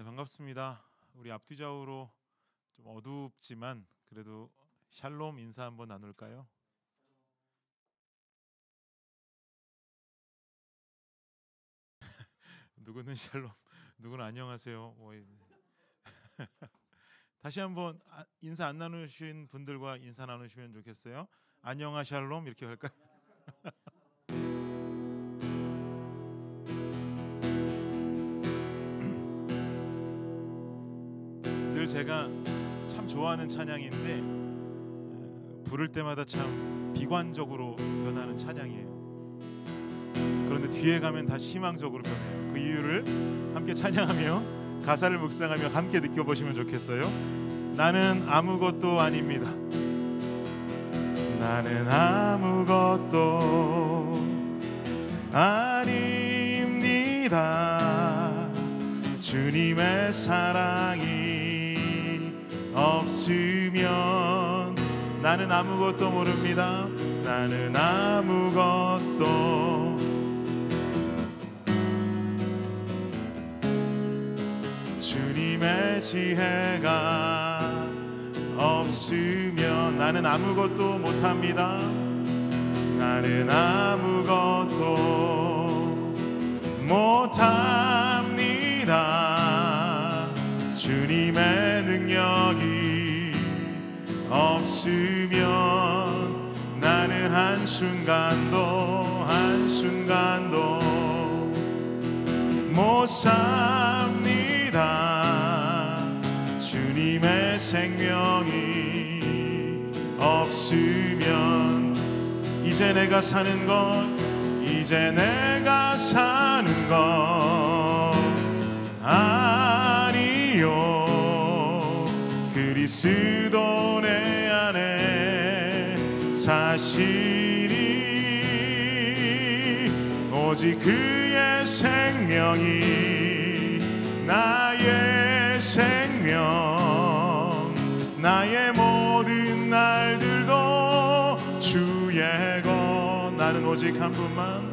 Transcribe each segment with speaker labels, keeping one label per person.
Speaker 1: 네, 반갑습니다. 우리 앞뒤 좌우로 좀 어둡지만 그래도 샬롬 인사 한번 나눌까요? 누구는 샬롬, 누구는 안녕하세요. 뭐 이- 다시 한번 아- 인사 안 나누신 분들과 인사 나누시면 좋겠어요. 안녕하 샬롬 이렇게 할까요? 제가 참 좋아하는 찬양인데 어, 부를 때마다 참 비관적으로 변하는 찬양이에요. 그런데 뒤에 가면 다시 희망적으로 변해요. 그 이유를 함께 찬양하며 가사를 묵상하며 함께 느껴보시면 좋겠어요. 나는 아무것도 아닙니다. 나는 아무것도 아닙니다. 주님의 사랑이 없으면 나는 아무것도 모릅니다. 나는 아무것도 주님의 지혜가 없으면 나는 아무것도 못합니다. 나는 아무것도 못합니다. 없으면 나는 한순간도 한순간도 못 삽니다. 주님의 생명이 없으면 이제 내가 사는 것 이제 내가 사는 것 아니요 그리스도 사시리 오직 그의 생명이 나의 생명. 나의 모든 날들도 주의 것 나는 오직 한 분만.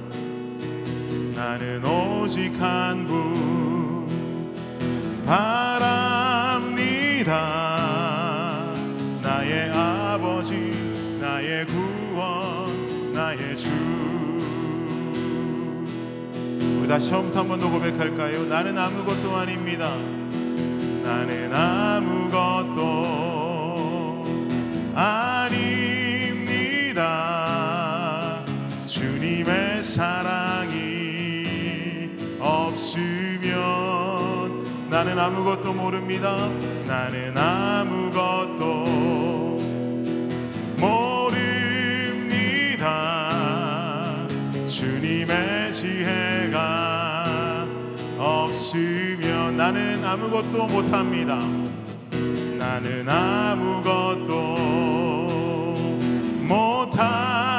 Speaker 1: 나는 오직 한 분. 바랍니다 우리 다시 처음부터 한 번 더 고백할까요? 나는 아무것도 아닙니다 나는 아무것도 아닙니다. 주님의 사랑이 없으면 나는 아무것도 모릅니다. 나는 아무것도 나는 아무것도 못합니다. 나는 아무것도 못합니다.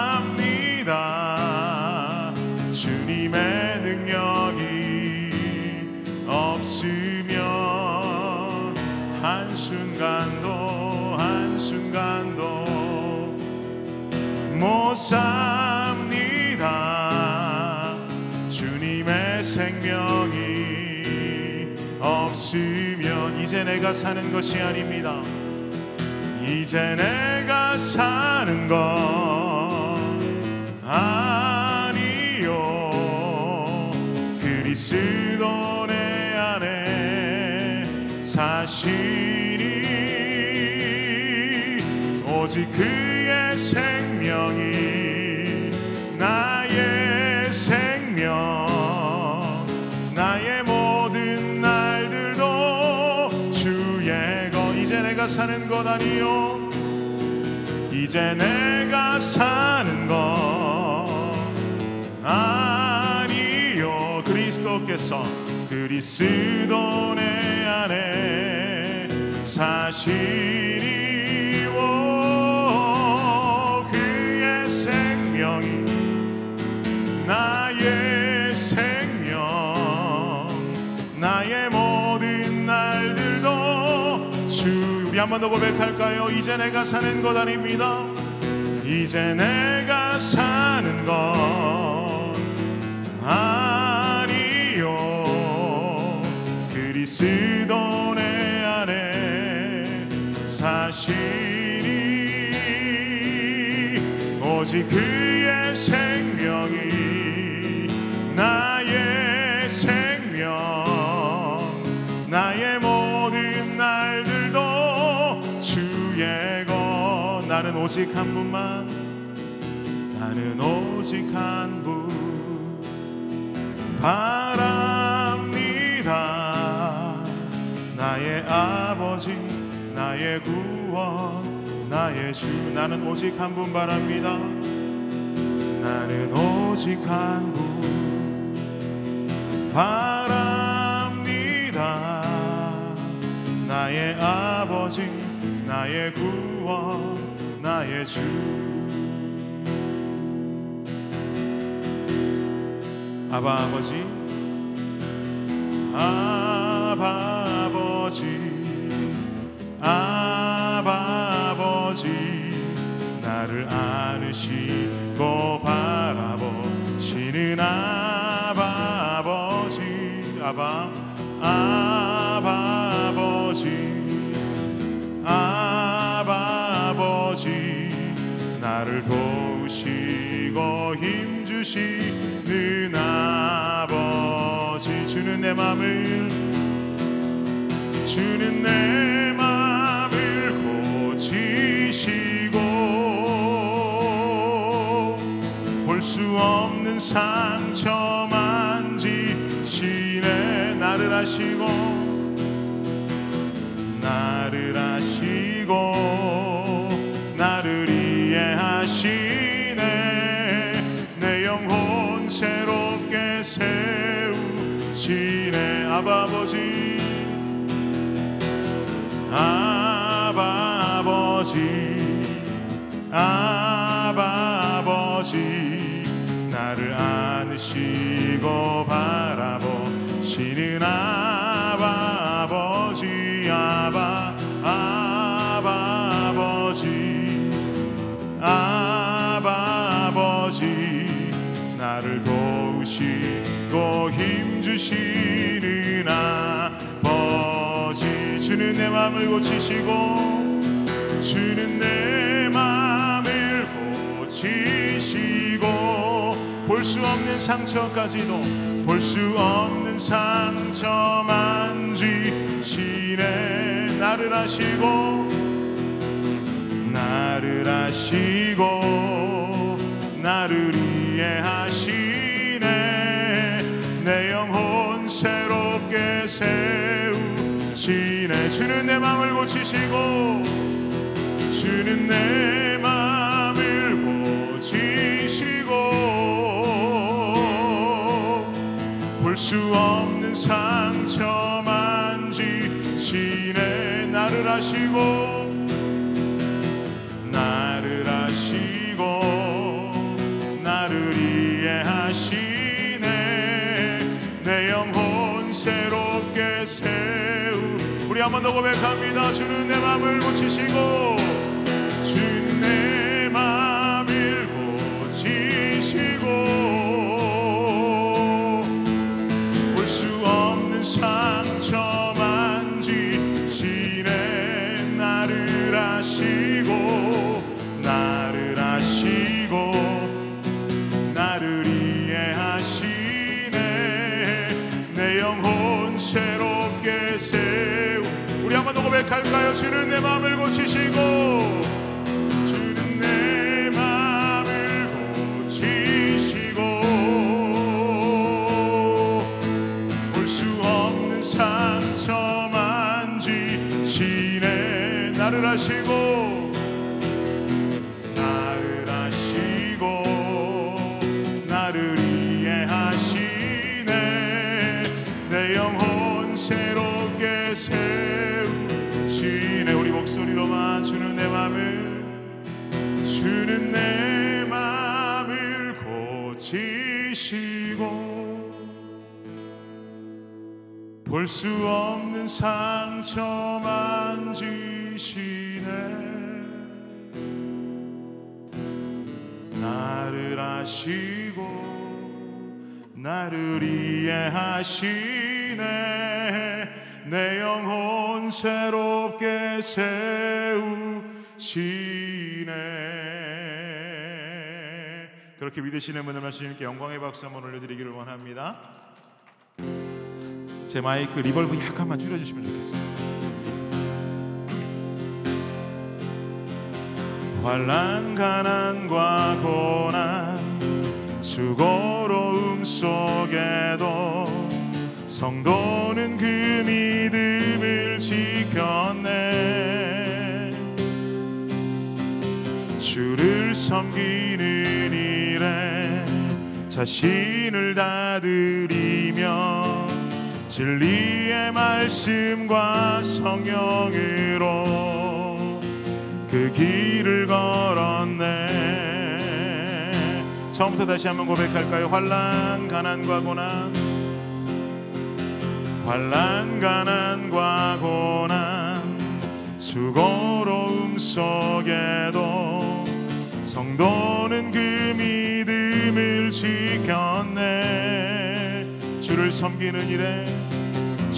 Speaker 1: 주님의 능력이 없으면 한순간도 한순간도 못삽 이제 내가 사는 것이 아닙니다. 이제 내가 사는 것 아니요 그리스도 내 안에 사시리 오직 그의 생명이 나의 생 사는 것 아니요? 이제 내가 사는 것 아니요? 그리스도께서 그리스도 내 안에 사시 우리 한 번 더 고백할까요? 이제 내가 사는 것 아닙니다. 이제 내가 사는 것 아니요 그리스도 내 안에 사시니 오직 그 오직 한 분만 나는 오직 한 분. 바랍니다. 나의 아버지 나의 구원 나의 주. 나는 오직 한 분 바랍니다. 나는 오직 한 분. 바랍니다. 나의 아버지 나의 구원 나의 주. 아바 아버지. 아바 아버지. 아바 아버지. 나를 안으시고 바라보시는 아바 아버지. 아바 주시는 아버지 주는 내 맘을 주는 내 맘을 고치시고 볼 수 없는 상처 만지시네 나를 아시고 나를 아시고 세우시네 아버지. 아버지 아버지 나를 안으시고 바라보시는 아 맘을 고치시고 주는 내 맘을 고치시고 볼 수 없는 상처까지도 볼 수 없는 상처 만 지시네 나를 아시고 나를 아시고 나를 이해하시네. 내 영혼 새롭게 세우 시네 주는 내 맘을 고치시고 주는 내 맘을 고치시고 볼 수 없는 상처 만 지시네 나를 아시고 나를 아시고 나를 이해하시네. 내 영혼 새롭게 세 우 우리 한 번 더 고백합니다. 주는 내 맘을 고치시고 고백할까요? 주는 내 마음을 고치시고 주는 내 마음을 고치시고 볼 수 없는 상처 만지시네. 나를 아시고 수 없는 상처 만 지시네. 나를 아시고 나를 이해하시네. 내 영혼 새롭게 세우시네. 그렇게 믿으시는 분들만 주님께 영광의 박수 한번 올려드리기를 원합니다 제 마이크 reverb 약간만 줄여주시면 좋겠어요 환란 가난과 고난 수고로움 속에도 성도는 그 믿음을 지켰네. 주를 섬기는 일에 자신을 다드리며 진리의 말씀과 성령으로 그 길을 걸었네. 처음부터 다시 한번 고백할까요? 환란 가난과 고난. 환란 가난과 고난. 수고로움 속에도 성도는 그 믿음을 지켰네. 주를 섬기는 일에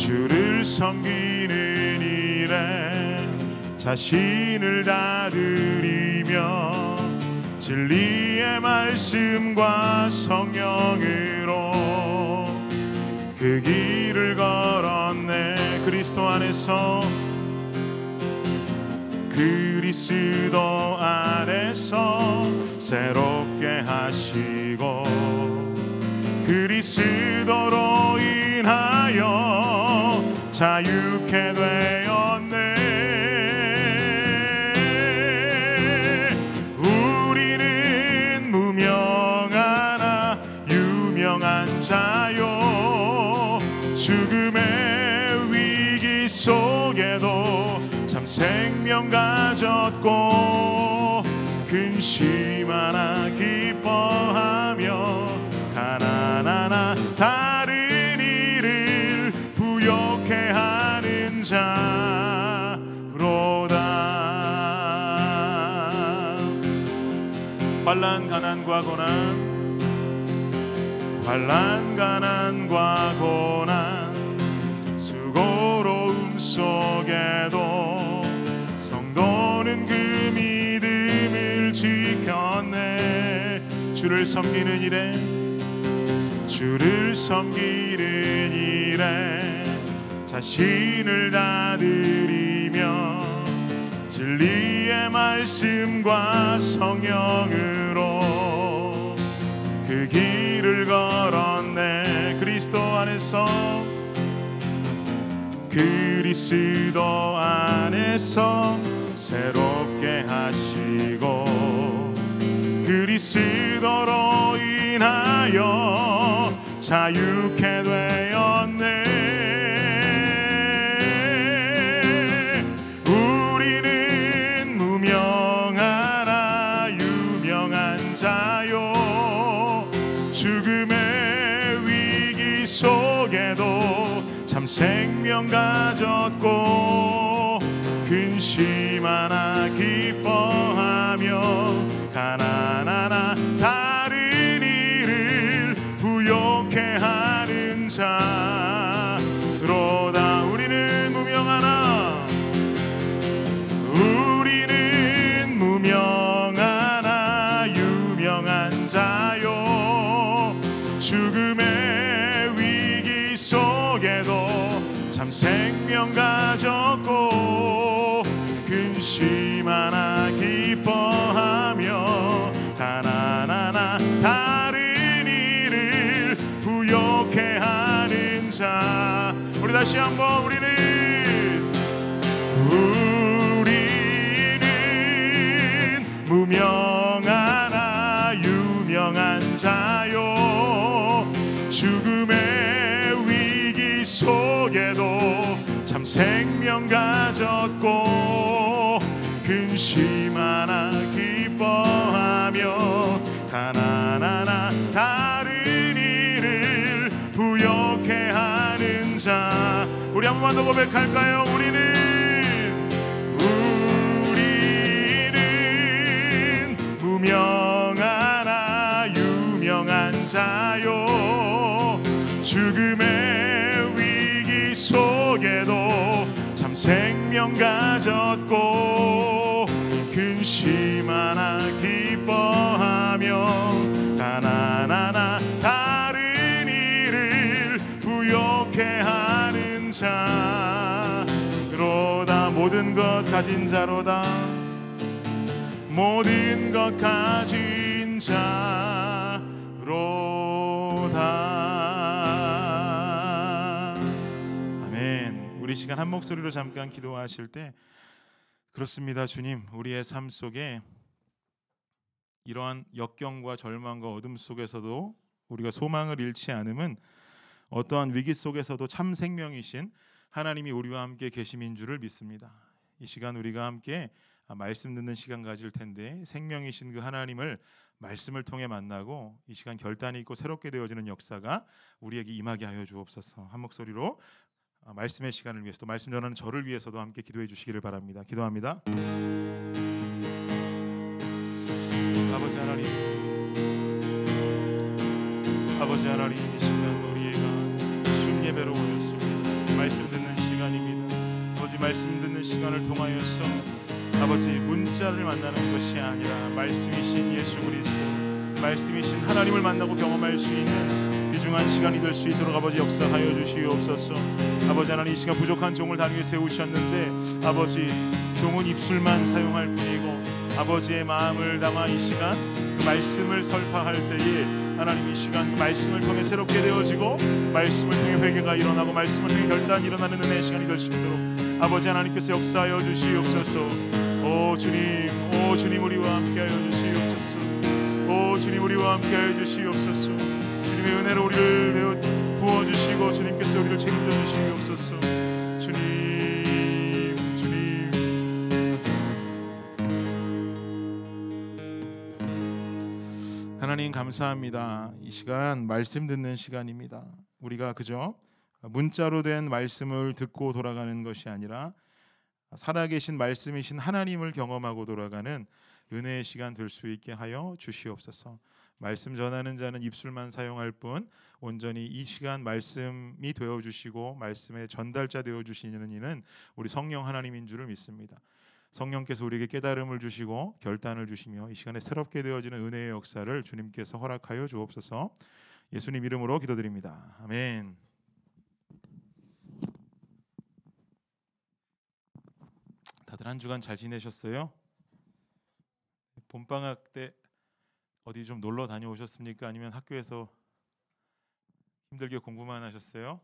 Speaker 1: 주를 섬기는 일에 자신을 다 드리며 진리의 말씀과 성령으로 그 길을 걸었네. 그리스도 안에서 그리스도 안에서 새롭게 하시고 그리스도로 인하여 자유케 되었네. 우리는 무명하나 유명한 자요. 죽음의 위기 속에도 참 생명 가졌고 근심 하나 기뻐하며 가난 하나 다 환란 가난과 고난. 환란 가난과 고난. 수고로움 속에도 성도는 그 믿음을 지켰네. 주를 섬기는 일에 주를 섬기는 일에 자신을 다 드리며 진리의 말씀과 성령으로 그 길을 걸었네. 그리스도 안에서 그리스도 안에서 새롭게 하시고 그리스도로 인하여 자유케 되었네 생명 가졌고 근심 하나 기뻐 하나 기뻐하며 가난하나 다른 일을 부욕해 하는 자. 우리 다시 한번 우리는 우리는 무명하나 유명한 자요. 죽음의 위기 속에도 참 생명 가졌고 근 심 하나 기뻐하며 가난하나 다른 일을 부욕해 하는 자. 우리 한 번만 더 고백할까요? 우리는 우리는 무명하나 유명한 자요. 죽음의 위기 속 속에도 참 생명 가졌고 근심 하나 기뻐하며 하나하나 다른 일을 부욕해 하는 자로다 모든 것 가진 자로다. 모든 것 가진 자로다. 아멘. 우리 시간 한 목소리로 잠깐 기도하실 때 그렇습니다 주님 우리의 삶 속에 이러한 역경과 절망과 어둠 속에서도 우리가 소망을 잃지 않음은 어떠한 위기 속에서도 참 생명이신 하나님이 우리와 함께 계심인 줄을 믿습니다. 이 시간 우리가 함께 말씀 듣는 시간 가질 텐데 생명이신 그 하나님을 말씀을 통해 만나고 이 시간 결단이 있고 새롭게 되어지는 역사가 우리에게 임하게 하여 주옵소서. 한 목소리로 말씀의 시간을 위해서도 말씀 전하는 저를 위해서도 함께 기도해 주시기를 바랍니다. 기도합니다. 아버지 하나님, 아버지 하나님 이 시간 우리가 춤 예배로 오셨습니다. 말씀 듣는 시간입니다. 아버지 말씀 듣는 시간을 통하여서 아버지 문자를 만나는 것이 아니라 말씀이신 예수 그리스도, 말씀이신 하나님을 만나고 경험할 수 있는 귀중한 시간이 될 수 있도록 아버지 역사하여 주시옵소서. 아버지 하나님 이 시간 부족한 종을 단 위에 세우셨는데 아버지 종은 입술만 사용할 뿐이고 아버지의 마음을 담아 이 시간 그 말씀을 설파할 때에 하나님 이 시간 그 말씀을 통해 새롭게 되어지고 말씀을 통해 회개가 일어나고 말씀을 통해 결단이 일어나는 은혜의 시간이 될 수 있도록 아버지 하나님께서 역사하여 주시옵소서. 오 주님 오 주님 우리와 함께하여 주시옵소서. 오 주님 우리와 함께하여 주시옵소서 주님의 은혜로 우리를 부어주시고 주님께서 우리를 책임져 주시옵소서 주님 주님 하나님 감사합니다. 이 시간 말씀 듣는 시간입니다. 우리가 그저 문자로 된 말씀을 듣고 돌아가는 것이 아니라 살아계신 말씀이신 하나님을 경험하고 돌아가는 은혜의 시간 될 수 있게 하여 주시옵소서. 말씀 전하는 자는 입술만 사용할 뿐 온전히 이 시간 말씀이 되어 주시고 말씀의 전달자 되어 주시는 이는 우리 성령 하나님인 줄을 믿습니다. 성령께서 우리에게 깨달음을 주시고 결단을 주시며 이 시간에 새롭게 되어지는 은혜의 역사를 주님께서 허락하여 주옵소서. 예수님 이름으로 기도드립니다. 아멘. 다들 한 주간 잘 지내셨어요? 봄방학 때 어디 좀 놀러 다녀오셨습니까? 아니면 학교에서 힘들게 공부만 하셨어요?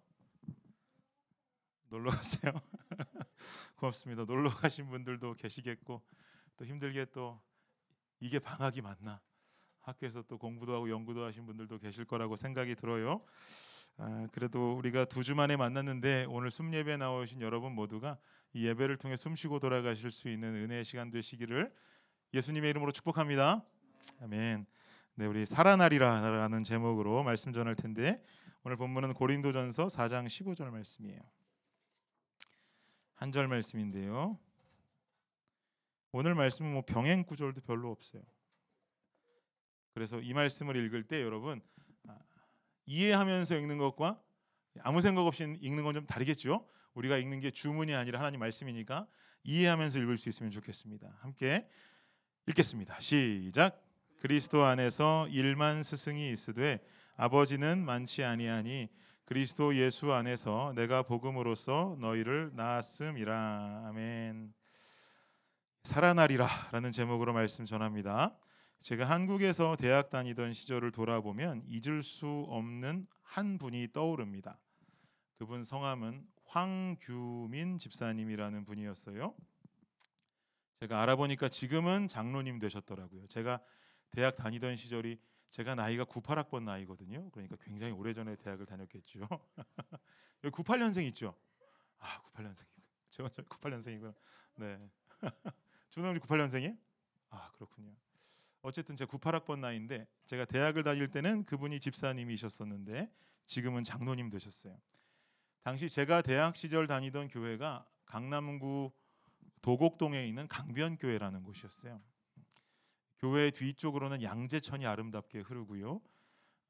Speaker 1: 놀러 갔어요? 고맙습니다. 놀러 가신 분들도 계시겠고 또 힘들게 또 이게 방학이 맞나? 학교에서 또 공부도 하고 연구도 하신 분들도 계실 거라고 생각이 들어요. 아, 그래도 우리가 두 주 만에 만났는데 오늘 숨 예배 나오신 여러분 모두가 이 예배를 통해 숨쉬고 돌아가실 수 있는 은혜의 시간 되시기를 예수님의 이름으로 축복합니다. 아멘. 네, 우리 살아나리라라는 제목으로 말씀 전할 텐데 오늘 본문은 고린도전서 4장 15절 말씀이에요. 한 절 말씀인데요. 오늘 말씀은 뭐 병행 구절도 별로 없어요. 그래서 이 말씀을 읽을 때 여러분 아, 이해하면서 읽는 것과 아무 생각 없이 읽는 건 좀 다르겠죠. 우리가 읽는 게 주문이 아니라 하나님 말씀이니까 이해하면서 읽을 수 있으면 좋겠습니다. 함께 읽겠습니다. 시작. 그리스도 안에서 일만 스승이 있으되 아버지는 많지 아니하니 그리스도 예수 안에서 내가 복음으로써 너희를 낳았음이라. 아멘. 살아나리라라는 제목으로 말씀 전합니다. 제가 한국에서 대학 다니던 시절을 돌아보면 잊을 수 없는 한 분이 떠오릅니다. 그분 성함은 황규민 집사님이라는 분이었어요. 제가 알아보니까 지금은 장로님 되셨더라고요. 제가 대학 다니던 시절이 제가 나이가 98학번 나이거든요. 그러니까 굉장히 오래전에 대학을 다녔겠죠. 여기 98년생 있죠? 아, 98년생이고. 제가 98년생이구나. 네. 준호 98년생이에요? 아, 그렇군요. 어쨌든 제가 98학번 나이인데 제가 대학을 다닐 때는 그분이 집사님이셨었는데 지금은 장로님 되셨어요. 당시 제가 대학 시절 다니던 교회가 강남구 도곡동에 있는 강변교회라는 곳이었어요. 교회 뒤쪽으로는 양재천이 아름답게 흐르고요.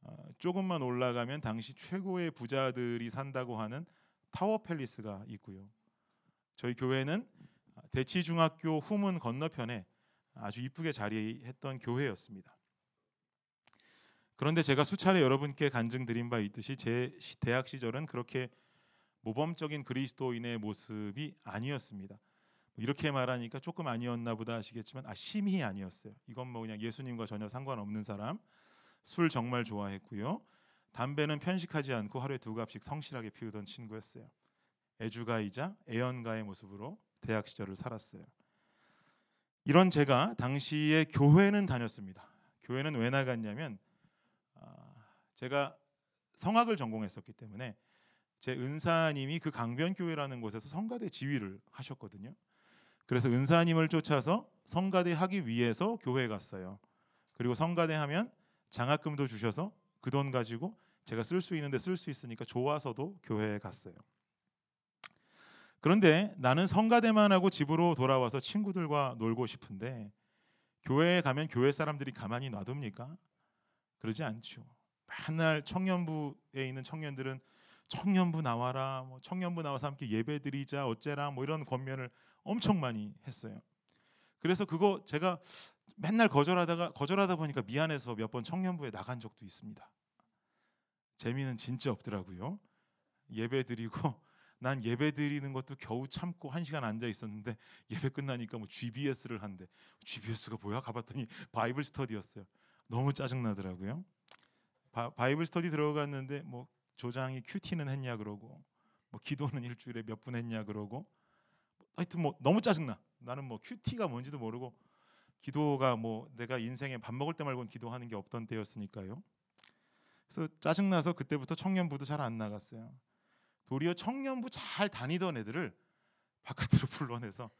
Speaker 1: 어, 조금만 올라가면 당시 최고의 부자들이 산다고 하는 타워 팰리스가 있고요. 저희 교회는 대치중학교 후문 건너편에 아주 이쁘게 자리했던 교회였습니다. 그런데 제가 수차례 여러분께 간증드린 바 있듯이 제 시- 대학 시절은 그렇게 모범적인 그리스도인의 모습이 아니었습니다. 뭐 이렇게 말하니까 조금 아니었나 보다 하시겠지만 아 심히 아니었어요. 이건 뭐 그냥 예수님과 전혀 상관없는 사람. 술 정말 좋아했고요. 담배는 편식하지 않고 하루에 두 갑씩 성실하게 피우던 친구였어요. 애주가이자 애연가의 모습으로 대학 시절을 살았어요. 이런 제가 당시에 교회는 다녔습니다. 교회는 왜 나갔냐면 아, 제가 성악을 전공했었기 때문에 제 은사님이 그 강변교회라는 곳에서 성가대 지휘를 하셨거든요. 그래서 은사님을 쫓아서 성가대 하기 위해서 교회에 갔어요. 그리고 성가대 하면 장학금도 주셔서 그 돈 가지고 제가 쓸 수 있는데 쓸 수 있으니까 좋아서도 교회에 갔어요. 그런데 나는 성가대만 하고 집으로 돌아와서 친구들과 놀고 싶은데 교회에 가면 교회 사람들이 가만히 놔둡니까? 그러지 않죠. 맨날 청년부에 있는 청년들은 청년부 나와라, 뭐 청년부 나와서 함께 예배드리자, 어째라, 뭐 이런 권면을 엄청 많이 했어요. 그래서 그거 제가 맨날 거절하다가 거절하다 보니까 미안해서 몇 번 청년부에 나간 적도 있습니다. 재미는 진짜 없더라고요. 예배 드리고 난 예배 드리는 것도 겨우 참고 한 시간 앉아 있었는데 예배 끝나니까 뭐 GBS를 한대. GBS가 뭐야? 가봤더니 Bible study였어요. 너무 짜증 나더라고요. 바, Bible study 들어갔는데 뭐 조장이 QT는 했냐 그러고 뭐 기도는 일주일에 몇 분 했냐 그러고 하여튼 뭐 너무 짜증나. 나는 뭐 QT가 뭔지도 모르고 기도가 뭐 내가 인생에 밥 먹을 때 말고는 기도하는 게 없던 때였으니까요. 그래서 짜증나서 그때부터 청년부도 잘 안 나갔어요. 도리어 청년부 잘 다니던 애들을 바깥으로 불러내서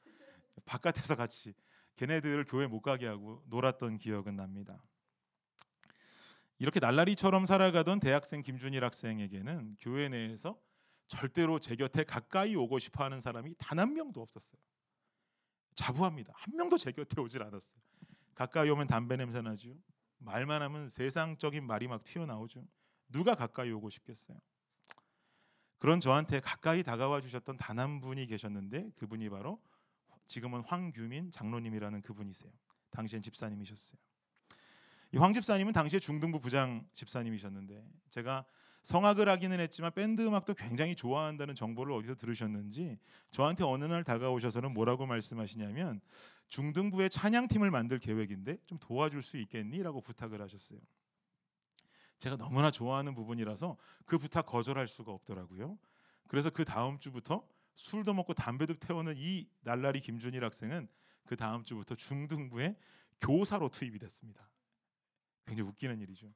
Speaker 1: 바깥에서 같이 걔네들을 교회 못 가게 하고 놀았던 기억은 납니다. 이렇게 날라리처럼 살아가던 대학생 김준일 학생에게는 교회 내에서 절대로 제 곁에 가까이 오고 싶어 하는 사람이 단 한 명도 없었어요. 자부합니다. 한 명도 제 곁에 오질 않았어요. 가까이 오면 담배 냄새 나죠. 말만 하면 세상적인 말이 막 튀어나오죠. 누가 가까이 오고 싶겠어요. 그런 저한테 가까이 다가와 주셨던 단 한 분이 계셨는데 그분이 바로 지금은 황규민 장로님이라는 그분이세요. 당시엔 집사님이셨어요. 이 황 집사님은 당시에 중등부 부장 집사님이셨는데 제가 성악을 하기는 했지만 밴드 음악도 굉장히 좋아한다는 정보를 어디서 들으셨는지 저한테 어느 날 다가오셔서는 뭐라고 말씀하시냐면 중등부의 찬양팀을 만들 계획인데 좀 도와줄 수 있겠니?라고 부탁을 하셨어요. 제가 너무나 좋아하는 부분이라서 그 부탁 거절할 수가 없더라고요. 그래서 그 다음 주부터 술도 먹고 담배도 태우는 이 날라리 김준일 학생은 그 다음 주부터 중등부의 교사로 투입이 됐습니다. 굉장히 웃기는 일이죠.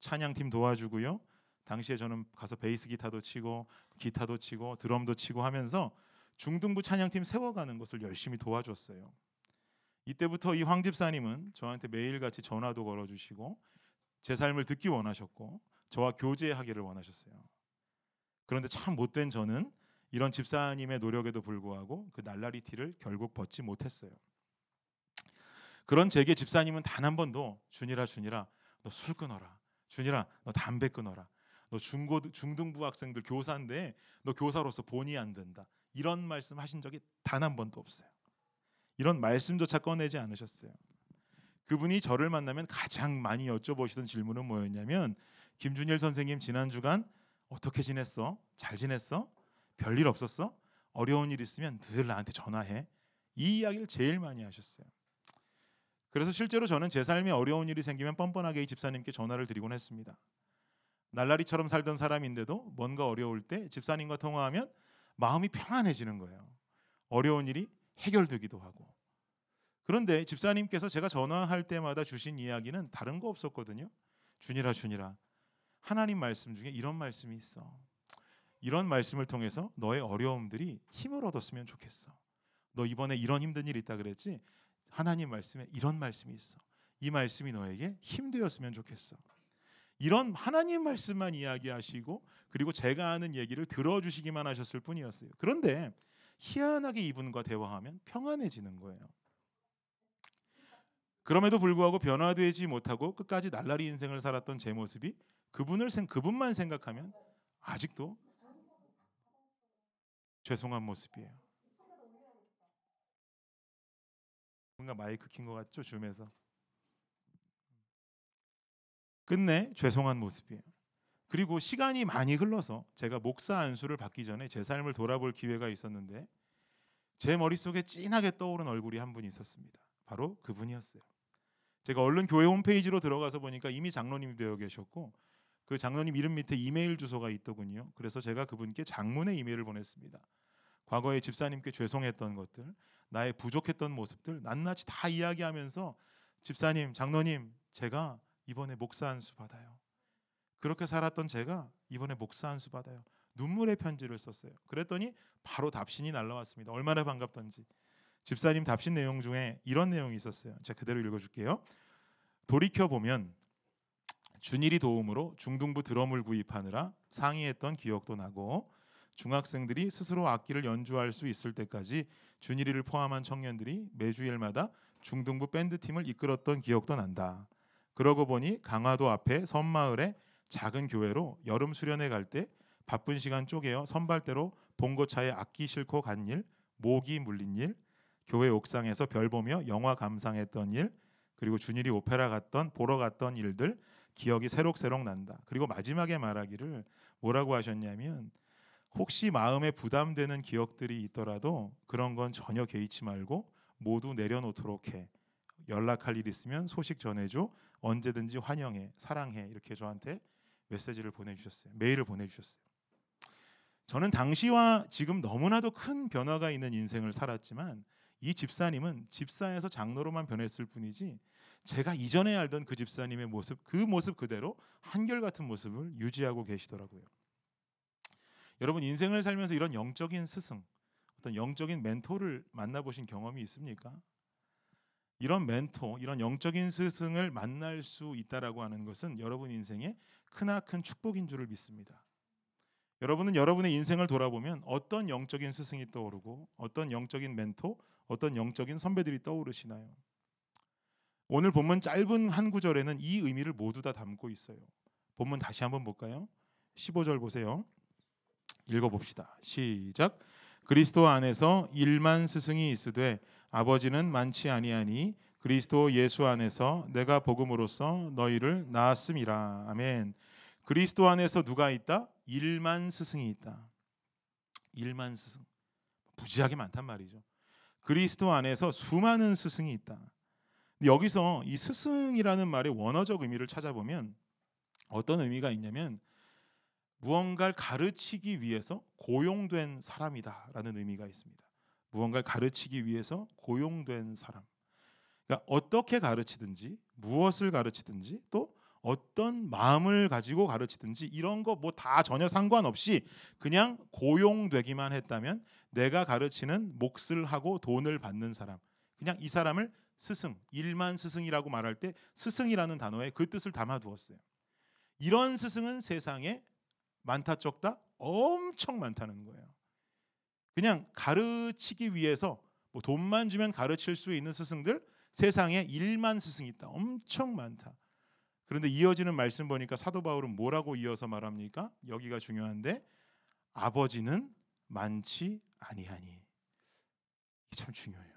Speaker 1: 찬양팀 도와주고요. 당시에 저는 가서 베이스 기타도 치고 기타도 치고 드럼도 치고 하면서 중등부 찬양팀 세워가는 것을 열심히 도와줬어요. 이때부터 이 황 집사님은 저한테 매일같이 전화도 걸어주시고 제 삶을 듣기 원하셨고 저와 교제하기를 원하셨어요. 그런데 참 못된 저는 이런 집사님의 노력에도 불구하고 그 날라리 티를 결국 벗지 못했어요. 그런 제게 집사님은 단 한 번도 준이라 준이라 너 술 끊어라. 준이라 너 담배 끊어라. 너 중고 중등부 학생들 교사인데 너 교사로서 본의 안 된다. 이런 말씀 하신 적이 단 한 번도 없어요. 이런 말씀조차 꺼내지 않으셨어요. 그분이 저를 만나면 가장 많이 여쭤보시던 질문은 뭐였냐면 김준일 선생님 지난 주간 어떻게 지냈어? 잘 지냈어? 별일 없었어? 어려운 일 있으면 늘 나한테 전화해. 이 이야기를 제일 많이 하셨어요. 그래서 실제로 저는 제 삶에 어려운 일이 생기면 뻔뻔하게 이 집사님께 전화를 드리곤 했습니다. 날라리처럼 살던 사람인데도 뭔가 어려울 때 집사님과 통화하면 마음이 평안해지는 거예요. 어려운 일이 해결되기도 하고. 그런데 집사님께서 제가 전화할 때마다 주신 이야기는 다른 거 없었거든요. 준이라 준이라 하나님 말씀 중에 이런 말씀이 있어. 이런 말씀을 통해서 너의 어려움들이 힘을 얻었으면 좋겠어. 너 이번에 이런 힘든 일 있다 그랬지? 하나님 말씀에 이런 말씀이 있어. 이 말씀이 너에게 힘 되었으면 좋겠어. 이런 하나님 말씀만 이야기하시고 그리고 제가 하는 얘기를 들어주시기만 하셨을 뿐이었어요. 그런데 희한하게 이분과 대화하면 평안해지는 거예요. 그럼에도 불구하고 변화되지 못하고 끝까지 날라리 인생을 살았던 제 모습이 그분을 생 그분만 생각하면 아직도 죄송한 모습이에요. 뭔가 마이크 킨 것 같죠 줌에서. 끝내 죄송한 모습이에요. 그리고 시간이 많이 흘러서 제가 목사 안수를 받기 전에 제 삶을 돌아볼 기회가 있었는데 제 머릿속에 진하게 떠오른 얼굴이 한 분이 있었습니다. 바로 그분이었어요. 제가 얼른 교회 홈페이지로 들어가서 보니까 이미 장로님이 되어 계셨고 그 장로님 이름 밑에 이메일 주소가 있더군요. 그래서 제가 그분께 장문의 이메일을 보냈습니다. 과거에 집사님께 죄송했던 것들, 나의 부족했던 모습들 낱낱이 다 이야기하면서 집사님, 장로님, 제가 이번에 목사 안수 받아요. 그렇게 살았던 제가 이번에 목사 안수 받아요. 눈물의 편지를 썼어요. 그랬더니 바로 답신이 날라왔습니다. 얼마나 반갑던지. 집사님 답신 내용 중에 이런 내용이 있었어요. 제가 그대로 읽어줄게요. 돌이켜 보면 준일이 도움으로 중등부 드럼을 구입하느라 상의했던 기억도 나고 중학생들이 스스로 악기를 연주할 수 있을 때까지 준일이를 포함한 청년들이 매주일마다 중등부 밴드 팀을 이끌었던 기억도 난다. 그러고 보니 강화도 앞에 섬마을에 작은 교회로 여름 수련회 갈 때 바쁜 시간 쪼개어 선발대로 봉고차에 악기 싣고 간 일, 모기 물린 일, 교회 옥상에서 별 보며 영화 감상했던 일, 그리고 준일이 오페라 갔던 보러 갔던 일들 기억이 새록새록 난다. 그리고 마지막에 말하기를 뭐라고 하셨냐면 혹시 마음에 부담되는 기억들이 있더라도 그런 건 전혀 개의치 말고 모두 내려놓도록 해. 연락할 일 있으면 소식 전해줘. 언제든지 환영해. 사랑해. 이렇게 저한테 메시지를 보내주셨어요. 메일을 보내주셨어요. 저는 당시와 지금 너무나도 큰 변화가 있는 인생을 살았지만 이 집사님은 집사에서 장로로만 변했을 뿐이지 제가 이전에 알던 그 집사님의 모습 그 모습 그대로 한결같은 모습을 유지하고 계시더라고요. 여러분 인생을 살면서 이런 영적인 스승, 어떤 영적인 멘토를 만나보신 경험이 있습니까? 이런 멘토, 이런 영적인 스승을 만날 수 있다라고 하는 것은 여러분 인생의 크나큰 축복인 줄을 믿습니다. 여러분은 여러분의 인생을 돌아보면 어떤 영적인 스승이 떠오르고 어떤 영적인 멘토, 어떤 영적인 선배들이 떠오르시나요? 오늘 본문 짧은 한 구절에는 이 의미를 모두 다 담고 있어요. 본문 다시 한번 볼까요? 15절 보세요. 읽어 봅시다. 시작. 그리스도 안에서 일만 스승이 있으되 아버지는 많지 아니하니 그리스도 예수 안에서 내가 복음으로써 너희를 낳았음이라. 아멘. 그리스도 안에서 누가 있다? 일만 스승이 있다. 일만 스승. 무지하게 많단 말이죠. 그리스도 안에서 수많은 스승이 있다. 여기서 이 스승이라는 말의 원어적 의미를 찾아보면 어떤 의미가 있냐면 무언가를 가르치기 위해서 고용된 사람이다라는 의미가 있습니다. 무언가를 가르치기 위해서 고용된 사람. 그러니까 어떻게 가르치든지 무엇을 가르치든지 또 어떤 마음을 가지고 가르치든지 이런 거 뭐 다 전혀 상관없이 그냥 고용되기만 했다면 내가 가르치는 몫을 하고 돈을 받는 사람. 그냥 이 사람을 스승, 일만 스승이라고 말할 때 스승이라는 단어에 그 뜻을 담아 두었어요. 이런 스승은 세상에 많다 적다 엄청 많다는 거예요. 그냥 가르치기 위해서 뭐 돈만 주면 가르칠 수 있는 스승들 세상에 일만 스승이 있다. 엄청 많다. 그런데 이어지는 말씀 보니까 사도 바울은 뭐라고 이어서 말합니까? 여기가 중요한데 아버지는 많지 아니하니. 참 중요해요.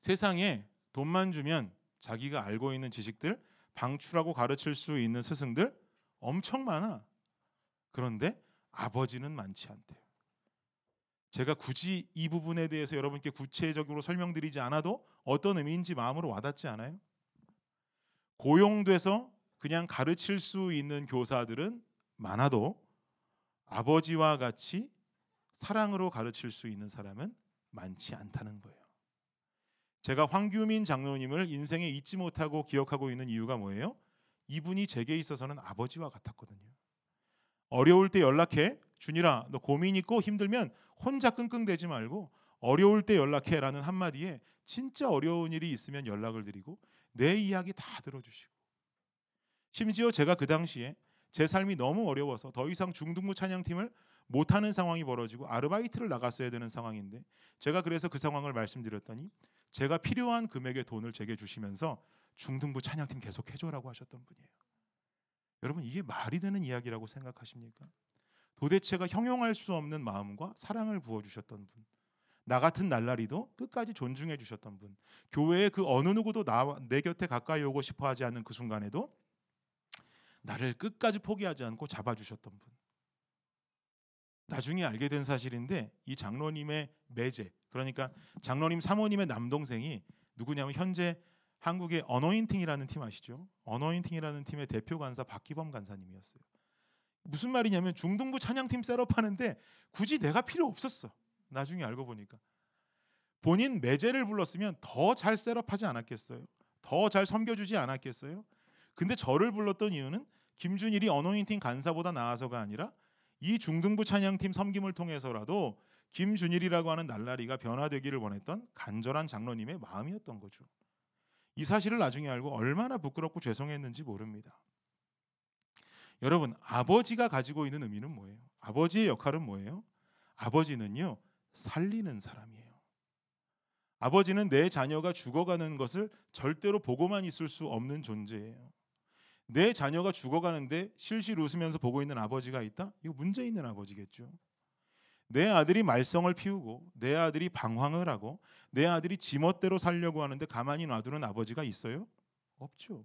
Speaker 1: 세상에 돈만 주면 자기가 알고 있는 지식들 방출하고 가르칠 수 있는 스승들 엄청 많아. 그런데 아버지는 많지 않대요. 제가 굳이 이 부분에 대해서 여러분께 구체적으로 설명드리지 않아도 어떤 의미인지 마음으로 와닿지 않아요? 고용돼서 그냥 가르칠 수 있는 교사들은 많아도 아버지와 같이 사랑으로 가르칠 수 있는 사람은 많지 않다는 거예요. 제가 황규민 장로님을 인생에 잊지 못하고 기억하고 있는 이유가 뭐예요? 이분이 제게 있어서는 아버지와 같았거든요. 어려울 때 연락해. 준이라 너 고민 있고 힘들면 혼자 끙끙대지 말고 어려울 때 연락해라는 한마디에 진짜 어려운 일이 있으면 연락을 드리고 내 이야기 다 들어주시고 심지어 제가 그 당시에 제 삶이 너무 어려워서 더 이상 중등부 찬양팀을 못하는 상황이 벌어지고 아르바이트를 나갔어야 되는 상황인데 제가 그래서 그 상황을 말씀드렸더니 제가 필요한 금액의 돈을 제게 주시면서 중등부 찬양팀 계속 해줘라고 하셨던 분이에요. 여러분 이게 말이 되는 이야기라고 생각하십니까? 도대체가 형용할 수 없는 마음과 사랑을 부어 주셨던 분. 나 같은 날라리도 끝까지 존중해 주셨던 분. 교회의 그 어느 누구도 나, 내 곁에 가까이 오고 싶어 하지 않는 그 순간에도 나를 끝까지 포기하지 않고 잡아 주셨던 분. 나중에 알게 된 사실인데 이 장로님의 매제 그러니까 장로님 사모님의 남동생이 누구냐면 현재 한국의 어노인팅이라는 팀 아시죠? 어노인팅이라는 팀의 대표 간사 박기범 간사님이었어요. 무슨 말이냐면 중등부 찬양팀 셋업하는데 굳이 내가 필요 없었어. 나중에 알고 보니까 본인 매제를 불렀으면 더 잘 셋업하지 않았겠어요? 더 잘 섬겨주지 않았겠어요? 근데 저를 불렀던 이유는 김준일이 어노인팅 간사보다 나아서가 아니라 이 중등부 찬양팀 섬김을 통해서라도 김준일이라고 하는 날라리가 변화되기를 원했던 간절한 장로님의 마음이었던 거죠. 이 사실을 나중에 알고 얼마나 부끄럽고 죄송했는지 모릅니다. 여러분, 아버지가 가지고 있는 의미는 뭐예요? 아버지의 역할은 뭐예요? 아버지는요, 살리는 사람이에요. 아버지는 내 자녀가 죽어가는 것을 절대로 보고만 있을 수 없는 존재예요. 내 자녀가 죽어가는데 실실 웃으면서 보고 있는 아버지가 있다? 이거 문제 있는 아버지겠죠. 내 아들이 말썽을 피우고 내 아들이 방황을 하고 내 아들이 지멋대로 살려고 하는데 가만히 놔두는 아버지가 있어요? 없죠.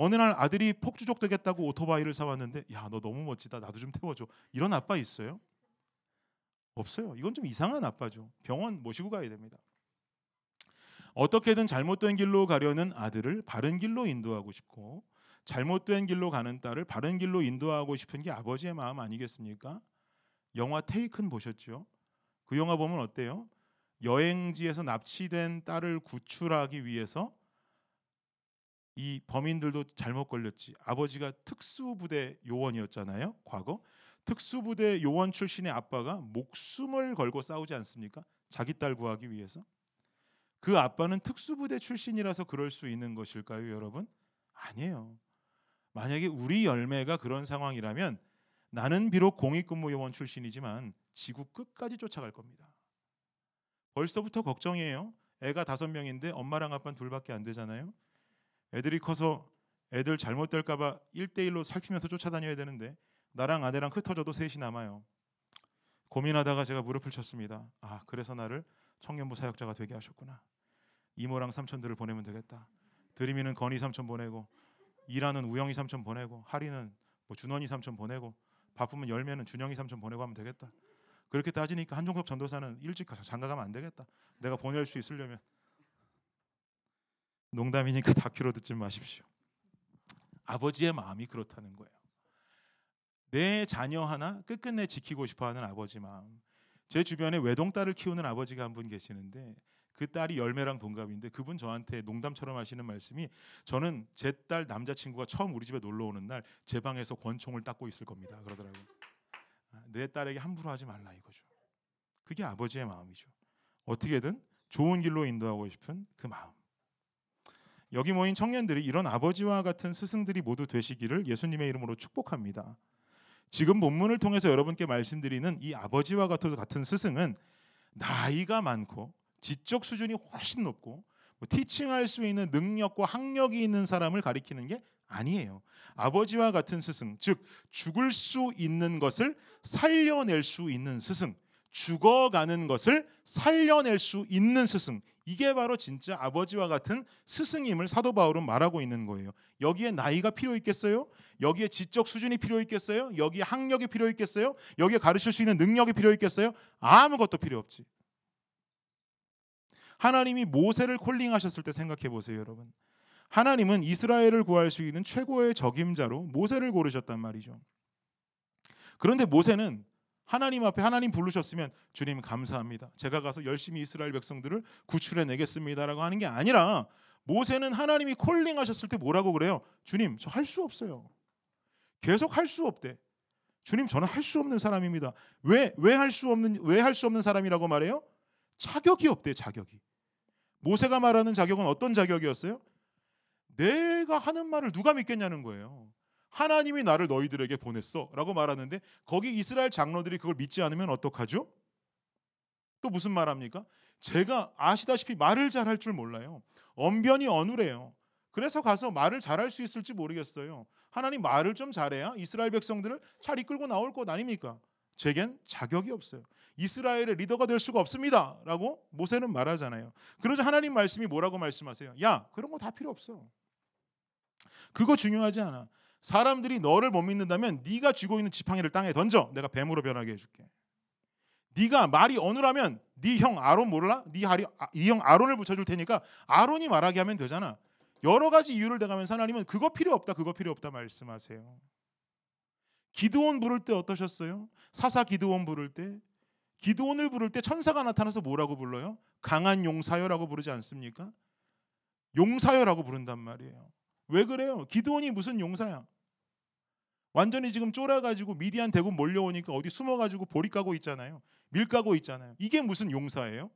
Speaker 1: 어느 날 아들이 폭주족 되겠다고 오토바이를 사왔는데 야 너 너무 멋지다 나도 좀 태워줘 이런 아빠 있어요? 없어요. 이건 좀 이상한 아빠죠. 병원 모시고 가야 됩니다. 어떻게든 잘못된 길로 가려는 아들을 바른 길로 인도하고 싶고 잘못된 길로 가는 딸을 바른 길로 인도하고 싶은 게 아버지의 마음 아니겠습니까? 영화 테이큰 보셨죠? 그 영화 보면 어때요? 여행지에서 납치된 딸을 구출하기 위해서 이 범인들도 잘못 걸렸지. 아버지가 특수부대 요원이었잖아요. 과거 특수부대 요원 출신의 아빠가 목숨을 걸고 싸우지 않습니까? 자기 딸 구하기 위해서. 그 아빠는 특수부대 출신이라서 그럴 수 있는 것일까요, 여러분? 아니에요. 만약에 우리 열매가 그런 상황이라면 나는 비록 공익근무 요원 출신이지만 지구 끝까지 쫓아갈 겁니다. 벌써부터 걱정이에요. 애가 다섯 명인데 엄마랑 아빠는 둘밖에 안 되잖아요. 애들이 커서 애들 잘못될까봐 1대1로 살피면서 쫓아다녀야 되는데 나랑 아내랑 흩어져도 셋이 남아요. 고민하다가 제가 무릎을 쳤습니다. 아 그래서 나를 청년부 사역자가 되게 하셨구나. 이모랑 삼촌들을 보내면 되겠다. 드림이는 건희 삼촌 보내고 일하는 우영이 삼촌 보내고 하리는 뭐 준원이 삼촌 보내고 바쁘면 열매는 준영이 삼촌 보내고 하면 되겠다. 그렇게 따지니까 한종석 전도사는 일찍 가서 장가 가면 안 되겠다. 내가 보낼 수 있으려면 농담이니까 다큐로 듣지 마십시오. 아버지의 마음이 그렇다는 거예요. 내 자녀 하나 끝끝내 지키고 싶어하는 아버지 마음. 제 주변에 외동딸을 키우는 아버지가 한 분 계시는데 그 딸이 열매랑 동갑인데 그분 저한테 농담처럼 하시는 말씀이 저는 제 딸 남자친구가 처음 우리 집에 놀러 오는 날 제 방에서 권총을 닦고 있을 겁니다. 그러더라고요. 아, 내 딸에게 함부로 하지 말라 이거죠. 그게 아버지의 마음이죠. 어떻게든 좋은 길로 인도하고 싶은 그 마음. 여기 모인 청년들이 이런 아버지와 같은 스승들이 모두 되시기를 예수님의 이름으로 축복합니다. 지금 본문을 통해서 여러분께 말씀드리는 이 아버지와 같은 스승은 나이가 많고 지적 수준이 훨씬 높고 뭐 티칭할 수 있는 능력과 학력이 있는 사람을 가리키는 게 아니에요. 아버지와 같은 스승, 즉 죽을 수 있는 것을 살려낼 수 있는 스승, 죽어가는 것을 살려낼 수 있는 스승. 이게 바로 진짜 아버지와 같은 스승임을 사도 바울은 말하고 있는 거예요. 여기에 나이가 필요 있겠어요? 여기에 지적 수준이 필요 있겠어요? 여기에 학력이 필요 있겠어요? 여기에 가르칠 수 있는 능력이 필요 있겠어요? 아무것도 필요 없지. 하나님이 모세를 콜링하셨을 때 생각해 보세요, 여러분. 하나님은 이스라엘을 구할 수 있는 최고의 적임자로 모세를 고르셨단 말이죠. 그런데 모세는 하나님 앞에 하나님 부르셨으면 주님 감사합니다. 제가 가서 열심히 이스라엘 백성들을 구출해 내겠습니다라고 하는 게 아니라 모세는 하나님이 콜링하셨을 때 뭐라고 그래요? 주님 저 할 수 없어요. 계속 할 수 없대. 주님 저는 할 수 없는 사람입니다. 왜 왜 할 수 없는 왜 할 수 없는 사람이라고 말해요? 자격이 없대 자격이. 모세가 말하는 자격은 어떤 자격이었어요? 내가 하는 말을 누가 믿겠냐는 거예요. 하나님이 나를 너희들에게 보냈어라고 말하는데 거기 이스라엘 장로들이 그걸 믿지 않으면 어떡하죠? 또 무슨 말합니까? 제가 아시다시피 말을 잘할 줄 몰라요. 언변이 어눌해요. 그래서 가서 말을 잘할 수 있을지 모르겠어요. 하나님 말을 좀 잘해야 이스라엘 백성들을 잘 이끌고 나올 것 아닙니까? 제겐 자격이 없어요. 이스라엘의 리더가 될 수가 없습니다 라고 모세는 말하잖아요. 그러자 하나님 말씀이 뭐라고 말씀하세요? 야, 그런 거 다 필요 없어. 그거 중요하지 않아. 사람들이 너를 못 믿는다면 네가 쥐고 있는 지팡이를 땅에 던져. 내가 뱀으로 변하게 해줄게. 네가 말이 어느라면 네 형 아론 몰라? 네이형 아론을 붙여줄 테니까 아론이 말하게 하면 되잖아. 여러 가지 이유를 대가면서 하나님은 그거 필요 없다, 그거 필요 없다 말씀하세요. 기드온 부를 때 어떠셨어요? 사사 기드온 부를 때 기드온을 부를 때 천사가 나타나서 뭐라고 불러요? 강한 용사여라고 부르지 않습니까? 용사여라고 부른단 말이에요. 왜 그래요? 기드온이 무슨 용사야? 완전히 지금 쫄아가지고 미디안 대군 몰려오니까 어디 숨어가지고 보리 까고 있잖아요. 밀 까고 있잖아요. 이게 무슨 용사예요?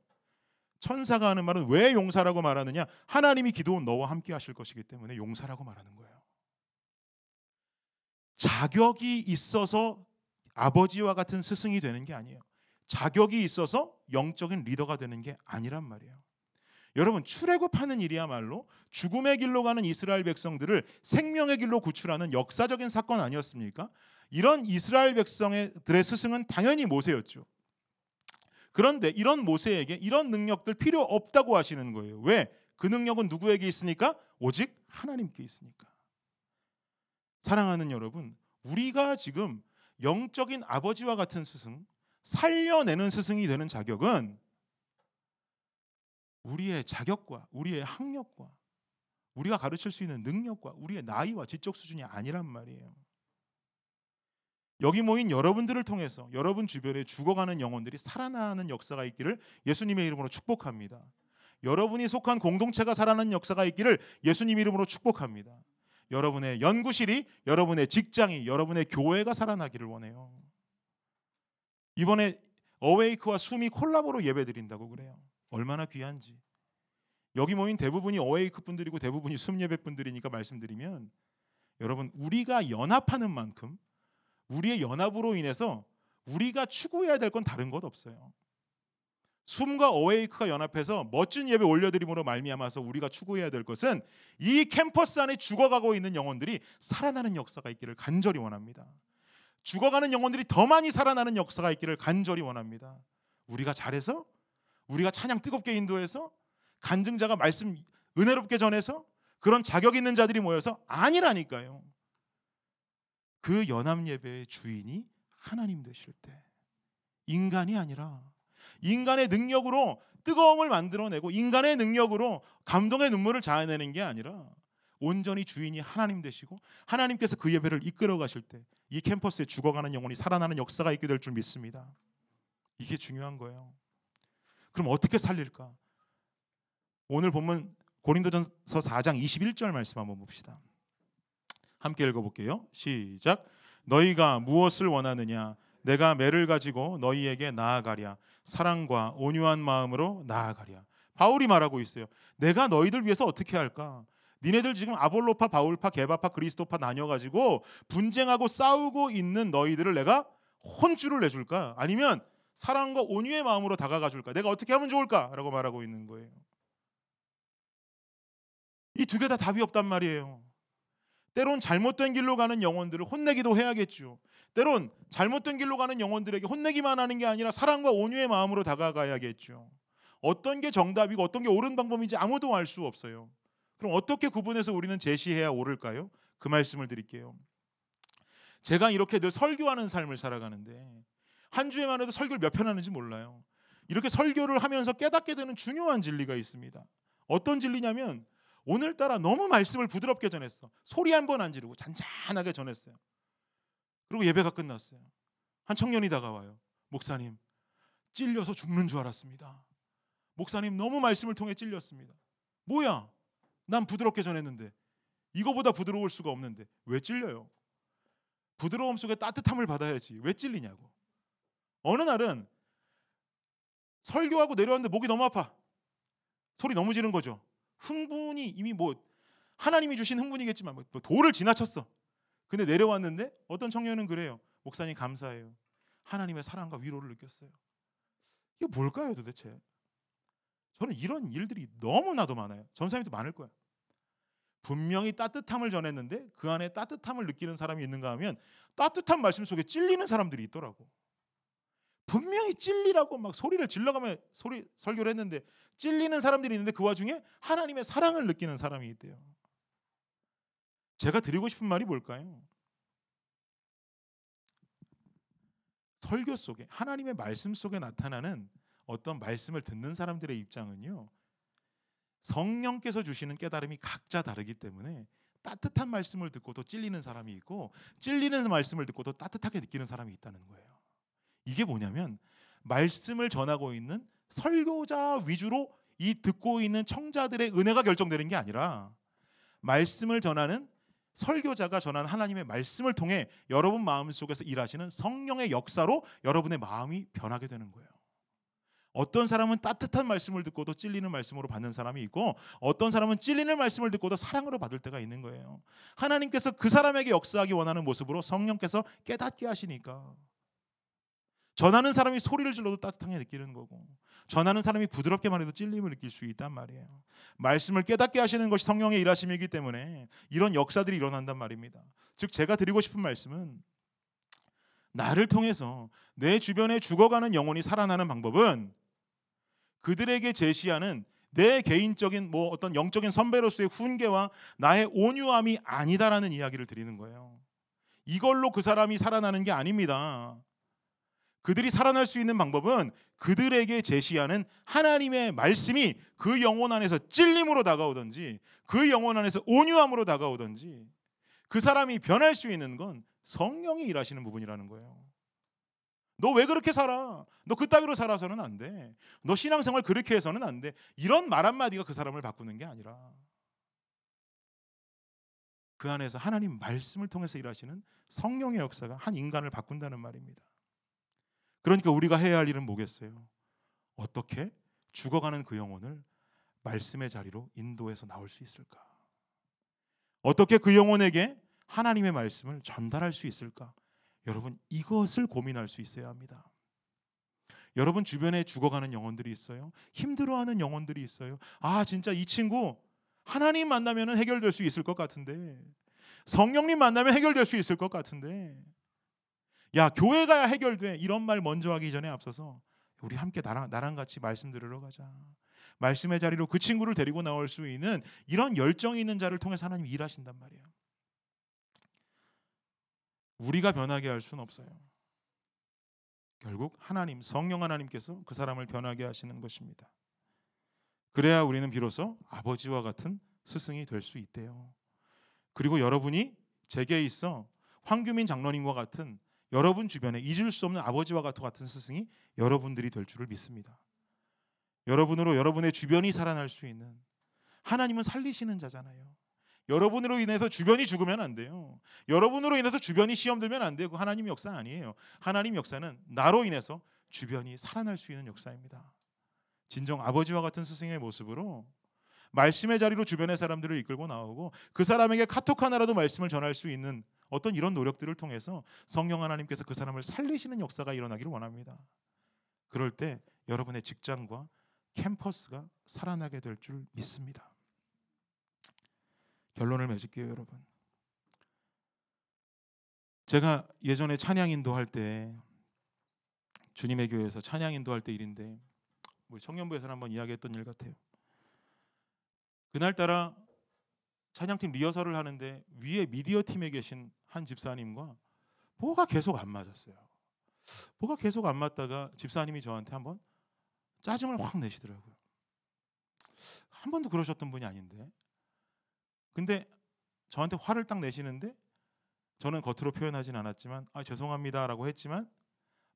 Speaker 1: 천사가 하는 말은 왜 용사라고 말하느냐? 하나님이 기도온 너와 함께 하실 것이기 때문에 용사라고 말하는 거예요. 자격이 있어서 아버지와 같은 스승이 되는 게 아니에요. 자격이 있어서 영적인 리더가 되는 게 아니란 말이에요. 여러분 출애굽하는 일이야말로 죽음의 길로 가는 이스라엘 백성들을 생명의 길로 구출하는 역사적인 사건 아니었습니까? 이런 이스라엘 백성들의 스승은 당연히 모세였죠. 그런데 이런 모세에게 이런 능력들 필요 없다고 하시는 거예요. 왜? 그 능력은 누구에게 있으니까? 오직 하나님께 있으니까. 사랑하는 여러분, 우리가 지금 영적인 아버지와 같은 스승, 살려내는 스승이 되는 자격은 우리의 자격과 우리의 학력과 우리가 가르칠 수 있는 능력과 우리의 나이와 지적 수준이 아니란 말이에요. 여기 모인 여러분들을 통해서 여러분 주변에 죽어가는 영혼들이 살아나는 역사가 있기를 예수님의 이름으로 축복합니다. 여러분이 속한 공동체가 살아나는 역사가 있기를 예수님 이름으로 축복합니다. 여러분의 연구실이, 여러분의 직장이, 여러분의 교회가 살아나기를 원해요. 이번에 어웨이크와 숨이 콜라보로 예배드린다고 그래요. 얼마나 귀한지. 여기 모인 대부분이 어웨이크 분들이고 대부분이 숨 예배 분들이니까 말씀드리면 여러분 우리가 연합하는 만큼 우리의 연합으로 인해서 우리가 추구해야 될 건 다른 것 없어요. 숨과 어웨이크가 연합해서 멋진 예배 올려드림으로 말미암아서 우리가 추구해야 될 것은 이 캠퍼스 안에 죽어가고 있는 영혼들이 살아나는 역사가 있기를 간절히 원합니다. 죽어가는 영혼들이 더 많이 살아나는 역사가 있기를 간절히 원합니다. 우리가 잘해서 우리가 찬양 뜨겁게 인도해서 간증자가 말씀 은혜롭게 전해서 그런 자격 있는 자들이 모여서 아니라니까요. 그 연합 예배의 주인이 하나님 되실 때 인간이 아니라 인간의 능력으로 뜨거움을 만들어내고 인간의 능력으로 감동의 눈물을 자아내는 게 아니라 온전히 주인이 하나님 되시고 하나님께서 그 예배를 이끌어 가실 때 이 캠퍼스에 죽어가는 영혼이 살아나는 역사가 있게 될 줄 믿습니다. 이게 중요한 거예요. 그럼 어떻게 살릴까? 오늘 본문 고린도전서 4장 21절 말씀 한번 봅시다. 함께 읽어볼게요. 시작. 너희가 무엇을 원하느냐? 내가 매를 가지고 너희에게 나아가랴. 사랑과 온유한 마음으로 나아가랴. 바울이 말하고 있어요. 내가 너희들 위해서 어떻게 할까? 니네들 지금 아볼로파, 바울파, 게바파, 그리스도파 나뉘어 가지고 분쟁하고 싸우고 있는 너희들을 내가 혼쭐을 내줄까? 아니면 사랑과 온유의 마음으로 다가가 줄까? 내가 어떻게 하면 좋을까?라고 말하고 있는 거예요. 이 두 개 다 답이 없단 말이에요. 때론 잘못된 길로 가는 영혼들을 혼내기도 해야겠죠. 때론 잘못된 길로 가는 영혼들에게 혼내기만 하는 게 아니라 사랑과 온유의 마음으로 다가가야겠죠. 어떤 게 정답이고 어떤 게 옳은 방법인지 아무도 알 수 없어요. 그럼 어떻게 구분해서 우리는 제시해야 옳을까요? 그 말씀을 드릴게요. 제가 이렇게 늘 설교하는 삶을 살아가는데 한 주에만 해도 설교를 몇 편 하는지 몰라요. 이렇게 설교를 하면서 깨닫게 되는 중요한 진리가 있습니다. 어떤 진리냐면 오늘따라 너무 말씀을 부드럽게 전했어. 소리 한 번 안 지르고 잔잔하게 전했어요. 그리고 예배가 끝났어요. 한 청년이 다가와요. 목사님, 찔려서 죽는 줄 알았습니다. 목사님 너무 말씀을 통해 찔렸습니다. 뭐야? 난 부드럽게 전했는데 이거보다 부드러울 수가 없는데 왜 찔려요? 부드러움 속에 따뜻함을 받아야지 왜 찔리냐고. 어느 날은 설교하고 내려왔는데 목이 너무 아파. 소리 너무 지른 거죠. 흥분이 이미 뭐 하나님이 주신 흥분이겠지만 뭐 도를 지나쳤어. 근데 내려왔는데 어떤 청년은 그래요. 목사님 감사해요. 하나님의 사랑과 위로를 느꼈어요. 이게 뭘까요 도대체? 저는 이런 일들이 너무나도 많아요. 전사님도 많을 거야. 분명히 따뜻함을 전했는데 그 안에 따뜻함을 느끼는 사람이 있는가 하면 따뜻한 말씀 속에 찔리는 사람들이 있더라고. 분명히 찔리라고 막 소리를 질러가며 소리 설교를 했는데 찔리는 사람들이 있는데 그 와중에 하나님의 사랑을 느끼는 사람이 있대요. 제가 드리고 싶은 말이 뭘까요? 설교 속에 하나님의 말씀 속에 나타나는 어떤 말씀을 듣는 사람들의 입장은요. 성령께서 주시는 깨달음이 각자 다르기 때문에 따뜻한 말씀을 듣고도 찔리는 사람이 있고 찔리는 말씀을 듣고도 따뜻하게 느끼는 사람이 있다는 거예요. 이게 뭐냐면 말씀을 전하고 있는 설교자 위주로 이 듣고 있는 청자들의 은혜가 결정되는 게 아니라 말씀을 전하는 설교자가 전한 하나님의 말씀을 통해 여러분 마음 속에서 일하시는 성령의 역사로 여러분의 마음이 변하게 되는 거예요. 어떤 사람은 따뜻한 말씀을 듣고도 찔리는 말씀으로 받는 사람이 있고 어떤 사람은 찔리는 말씀을 듣고도 사랑으로 받을 때가 있는 거예요. 하나님께서 그 사람에게 역사하기 원하는 모습으로 성령께서 깨닫게 하시니까 전하는 사람이 소리를 질러도 따뜻하게 느끼는 거고 전하는 사람이 부드럽게 말해도 찔림을 느낄 수 있단 말이에요. 말씀을 깨닫게 하시는 것이 성령의 일하심이기 때문에 이런 역사들이 일어난단 말입니다. 즉 제가 드리고 싶은 말씀은 나를 통해서 내 주변에 죽어가는 영혼이 살아나는 방법은 그들에게 제시하는 내 개인적인 뭐 어떤 영적인 선배로서의 훈계와 나의 온유함이 아니다라는 이야기를 드리는 거예요. 이걸로 그 사람이 살아나는 게 아닙니다. 그들이 살아날 수 있는 방법은 그들에게 제시하는 하나님의 말씀이 그 영혼 안에서 찔림으로 다가오든지 그 영혼 안에서 온유함으로 다가오든지 그 사람이 변할 수 있는 건 성령이 일하시는 부분이라는 거예요. 너 왜 그렇게 살아? 너 그따위로 살아서는 안 돼. 너 신앙생활 그렇게 해서는 안 돼. 이런 말 한마디가 그 사람을 바꾸는 게 아니라 그 안에서 하나님 말씀을 통해서 일하시는 성령의 역사가 한 인간을 바꾼다는 말입니다. 그러니까 우리가 해야 할 일은 뭐겠어요? 어떻게 죽어가는 그 영혼을 말씀의 자리로 인도해서 나올 수 있을까? 어떻게 그 영혼에게 하나님의 말씀을 전달할 수 있을까? 여러분 이것을 고민할 수 있어야 합니다. 여러분 주변에 죽어가는 영혼들이 있어요. 힘들어하는 영혼들이 있어요. 아 진짜 이 친구 하나님 만나면 해결될 수 있을 것 같은데 성령님 만나면 해결될 수 있을 것 같은데 야 교회 가야 해결돼 이런 말 먼저 하기 전에 앞서서 우리 함께 나랑 나랑 같이 말씀 들으러 가자. 말씀의 자리로 그 친구를 데리고 나올 수 있는 이런 열정이 있는 자를 통해서 하나님 일하신단 말이에요. 우리가 변하게 할 수는 없어요. 결국 하나님 성령 하나님께서 그 사람을 변하게 하시는 것입니다. 그래야 우리는 비로소 아버지와 같은 스승이 될 수 있대요. 그리고 여러분이 제게 있어 황규민 장로님과 같은 여러분 주변에 잊을 수 없는 아버지와 같은 스승이 여러분들이 될 줄을 믿습니다. 여러분으로 여러분의 주변이 살아날 수 있는 하나님은 살리시는 자잖아요. 여러분으로 인해서 주변이 죽으면 안 돼요. 여러분으로 인해서 주변이 시험 들면 안 돼요. 그 하나님 역사 아니에요. 하나님 역사는 나로 인해서 주변이 살아날 수 있는 역사입니다. 진정 아버지와 같은 스승의 모습으로 말씀의 자리로 주변의 사람들을 이끌고 나오고 그 사람에게 카톡 하나라도 말씀을 전할 수 있는 어떤 이런 노력들을 통해서 성령 하나님께서 그 사람을 살리시는 역사가 일어나기를 원합니다. 그럴 때 여러분의 직장과 캠퍼스가 살아나게 될 줄 믿습니다. 결론을 맺을게요, 여러분. 제가 예전에 찬양 인도할 때 주님의 교회에서 찬양 인도할 때 일인데 우리 청년부에서 한번 이야기했던 일 같아요. 그날따라 찬양팀 리허설을 하는데 위에 미디어 팀에 계신 한 집사님과 뭐가 계속 안 맞았어요. 뭐가 계속 안 맞다가 집사님이 저한테 한번 짜증을 확 내시더라고요. 한 번도 그러셨던 분이 아닌데. 근데 저한테 화를 딱 내시는데 저는 겉으로 표현하진 않았지만 아 죄송합니다라고 했지만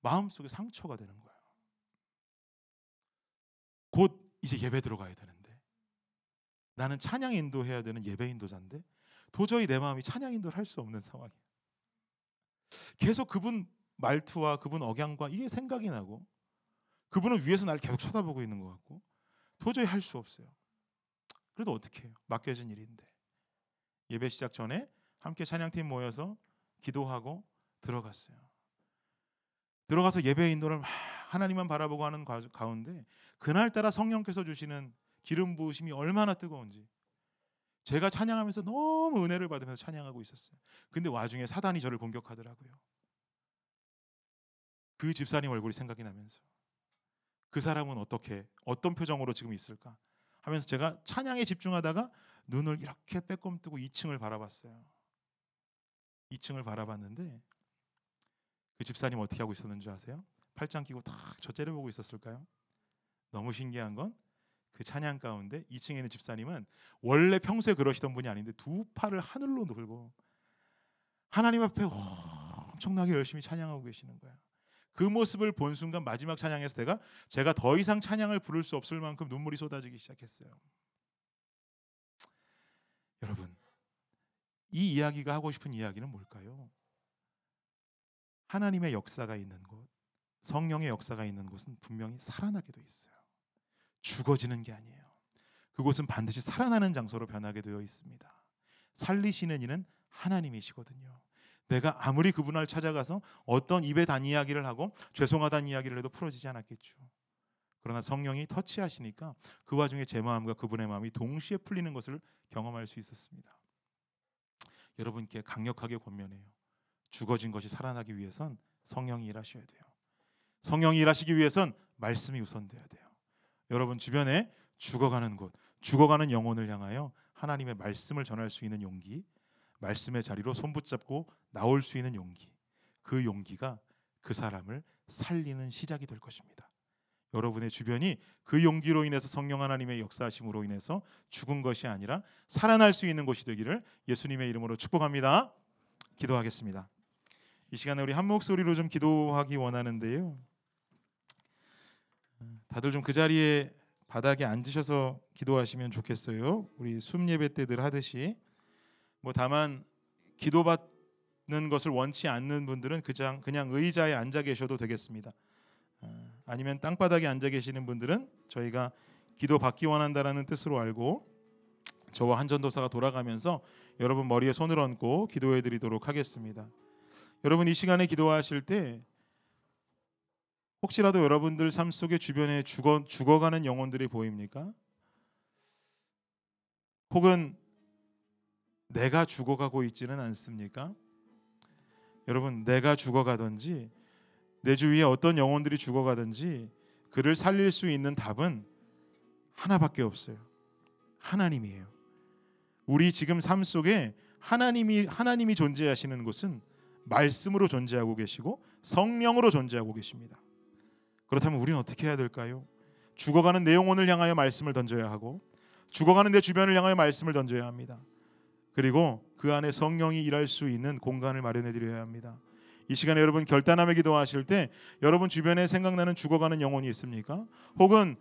Speaker 1: 마음속에 상처가 되는 거예요. 곧 이제 예배 들어가야 되는데 나는 찬양 인도해야 되는 예배 인도자인데 도저히 내 마음이 찬양 인도를 할 수 없는 상황이에요. 계속 그분 말투와 그분 억양과 이게 생각이 나고 그분은 위에서 나를 계속 쳐다보고 있는 것 같고 도저히 할 수 없어요. 그래도 어떻게 해요? 맡겨진 일인데 예배 시작 전에 함께 찬양팀 모여서 기도하고 들어갔어요. 들어가서 예배 인도를 막 하나님만 바라보고 하는 가운데 그날 따라 성령께서 주시는 기름 부으심이 얼마나 뜨거운지 제가 찬양하면서 너무 은혜를 받으면서 찬양하고 있었어요. 근데 와중에 사단이 저를 공격하더라고요. 그 집사님 얼굴이 생각이 나면서 그 사람은 어떻게 어떤 표정으로 지금 있을까 하면서 제가 찬양에 집중하다가 눈을 이렇게 빼꼼 뜨고 2층을 바라봤어요. 2층을 바라봤는데 그 집사님 어떻게 하고 있었는 줄 아세요? 팔짱 끼고 딱 저 째려보고 있었을까요? 너무 신기한 건 그 찬양 가운데 2층에 있는 집사님은 원래 평소에 그러시던 분이 아닌데 두 팔을 하늘로 들고 하나님 앞에 엄청나게 열심히 찬양하고 계시는 거야. 그 모습을 본 순간 마지막 찬양에서 내가 제가 더 이상 찬양을 부를 수 없을 만큼 눈물이 쏟아지기 시작했어요. 여러분, 이 이야기가 하고 싶은 이야기는 뭘까요? 하나님의 역사가 있는 곳, 성령의 역사가 있는 곳은 분명히 살아나게 돼 있어요. 죽어지는 게 아니에요. 그곳은 반드시 살아나는 장소로 변하게 되어 있습니다. 살리시는 이는 하나님이시거든요. 내가 아무리 그분을 찾아가서 어떤 입에 단 이야기를 하고 죄송하다는 이야기를 해도 풀어지지 않았겠죠. 그러나 성령이 터치하시니까 그 와중에 제 마음과 그분의 마음이 동시에 풀리는 것을 경험할 수 있었습니다. 여러분께 강력하게 권면해요. 죽어진 것이 살아나기 위해선 성령이 일하셔야 돼요. 성령이 일하시기 위해선 말씀이 우선돼야 돼요. 여러분 주변에 죽어가는 곳, 죽어가는 영혼을 향하여 하나님의 말씀을 전할 수 있는 용기, 말씀의 자리로 손 붙잡고 나올 수 있는 용기. 그 용기가 그 사람을 살리는 시작이 될 것입니다. 여러분의 주변이 그 용기로 인해서 성령 하나님의 역사하심으로 인해서 죽은 것이 아니라 살아날 수 있는 곳이 되기를 예수님의 이름으로 축복합니다. 기도하겠습니다. 이 시간에 우리 한 목소리로 좀 기도하기 원하는데요. 다들 좀 그 자리에 바닥에 앉으셔서 기도하시면 좋겠어요. 우리 숨 예배 때들 하듯이 뭐 다만 기도받는 것을 원치 않는 분들은 그냥 그냥 의자에 앉아 계셔도 되겠습니다. 아, 아니면 땅바닥에 앉아 계시는 분들은 저희가 기도 받기 원한다라는 뜻으로 알고 저와 한전도사가 돌아가면서 여러분 머리에 손을 얹고 기도해 드리도록 하겠습니다. 여러분 이 시간에 기도하실 때 혹시라도 여러분들 삶 속에 주변에 죽어 죽어가는 영혼들이 보입니까? 혹은 내가 죽어가고 있지는 않습니까? 여러분 내가 죽어가든지 내 주위에 어떤 영혼들이 죽어가든지 그를 살릴 수 있는 답은 하나밖에 없어요. 하나님이에요. 우리 지금 삶 속에 하나님이 하나님이 존재하시는 곳은 말씀으로 존재하고 계시고 성령으로 존재하고 계십니다. 그렇다면 우리는 어떻게 해야 될까요? 죽어가는 내 영혼을 향하여 말씀을 던져야 하고 죽어가는 내 주변을 향하여 말씀을 던져야 합니다. 그리고 그 안에 성령이 일할 수 있는 공간을 마련해 드려야 합니다. 이 시간에 여러분 결단함에 기도하실 때 여러분 주변에 생각나는 죽어가는 영혼이 있습니까? 혹은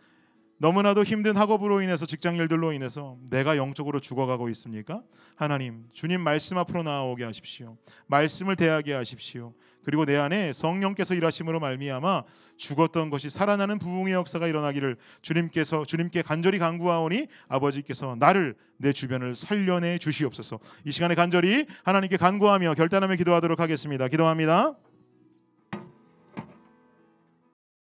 Speaker 1: 너무나도 힘든 학업으로 인해서 직장 일들로 인해서 내가 영적으로 죽어가고 있습니까? 하나님, 주님 말씀 앞으로 나오게 하십시오. 말씀을 대하게 하십시오. 그리고 내 안에 성령께서 일하심으로 말미암아 죽었던 것이 살아나는 부흥의 역사가 일어나기를 주님께서 주님께 간절히 간구하오니 아버지께서 나를 내 주변을 살려내 주시옵소서. 이 시간에 간절히 하나님께 간구하며 결단하며 기도하도록 하겠습니다. 기도합니다.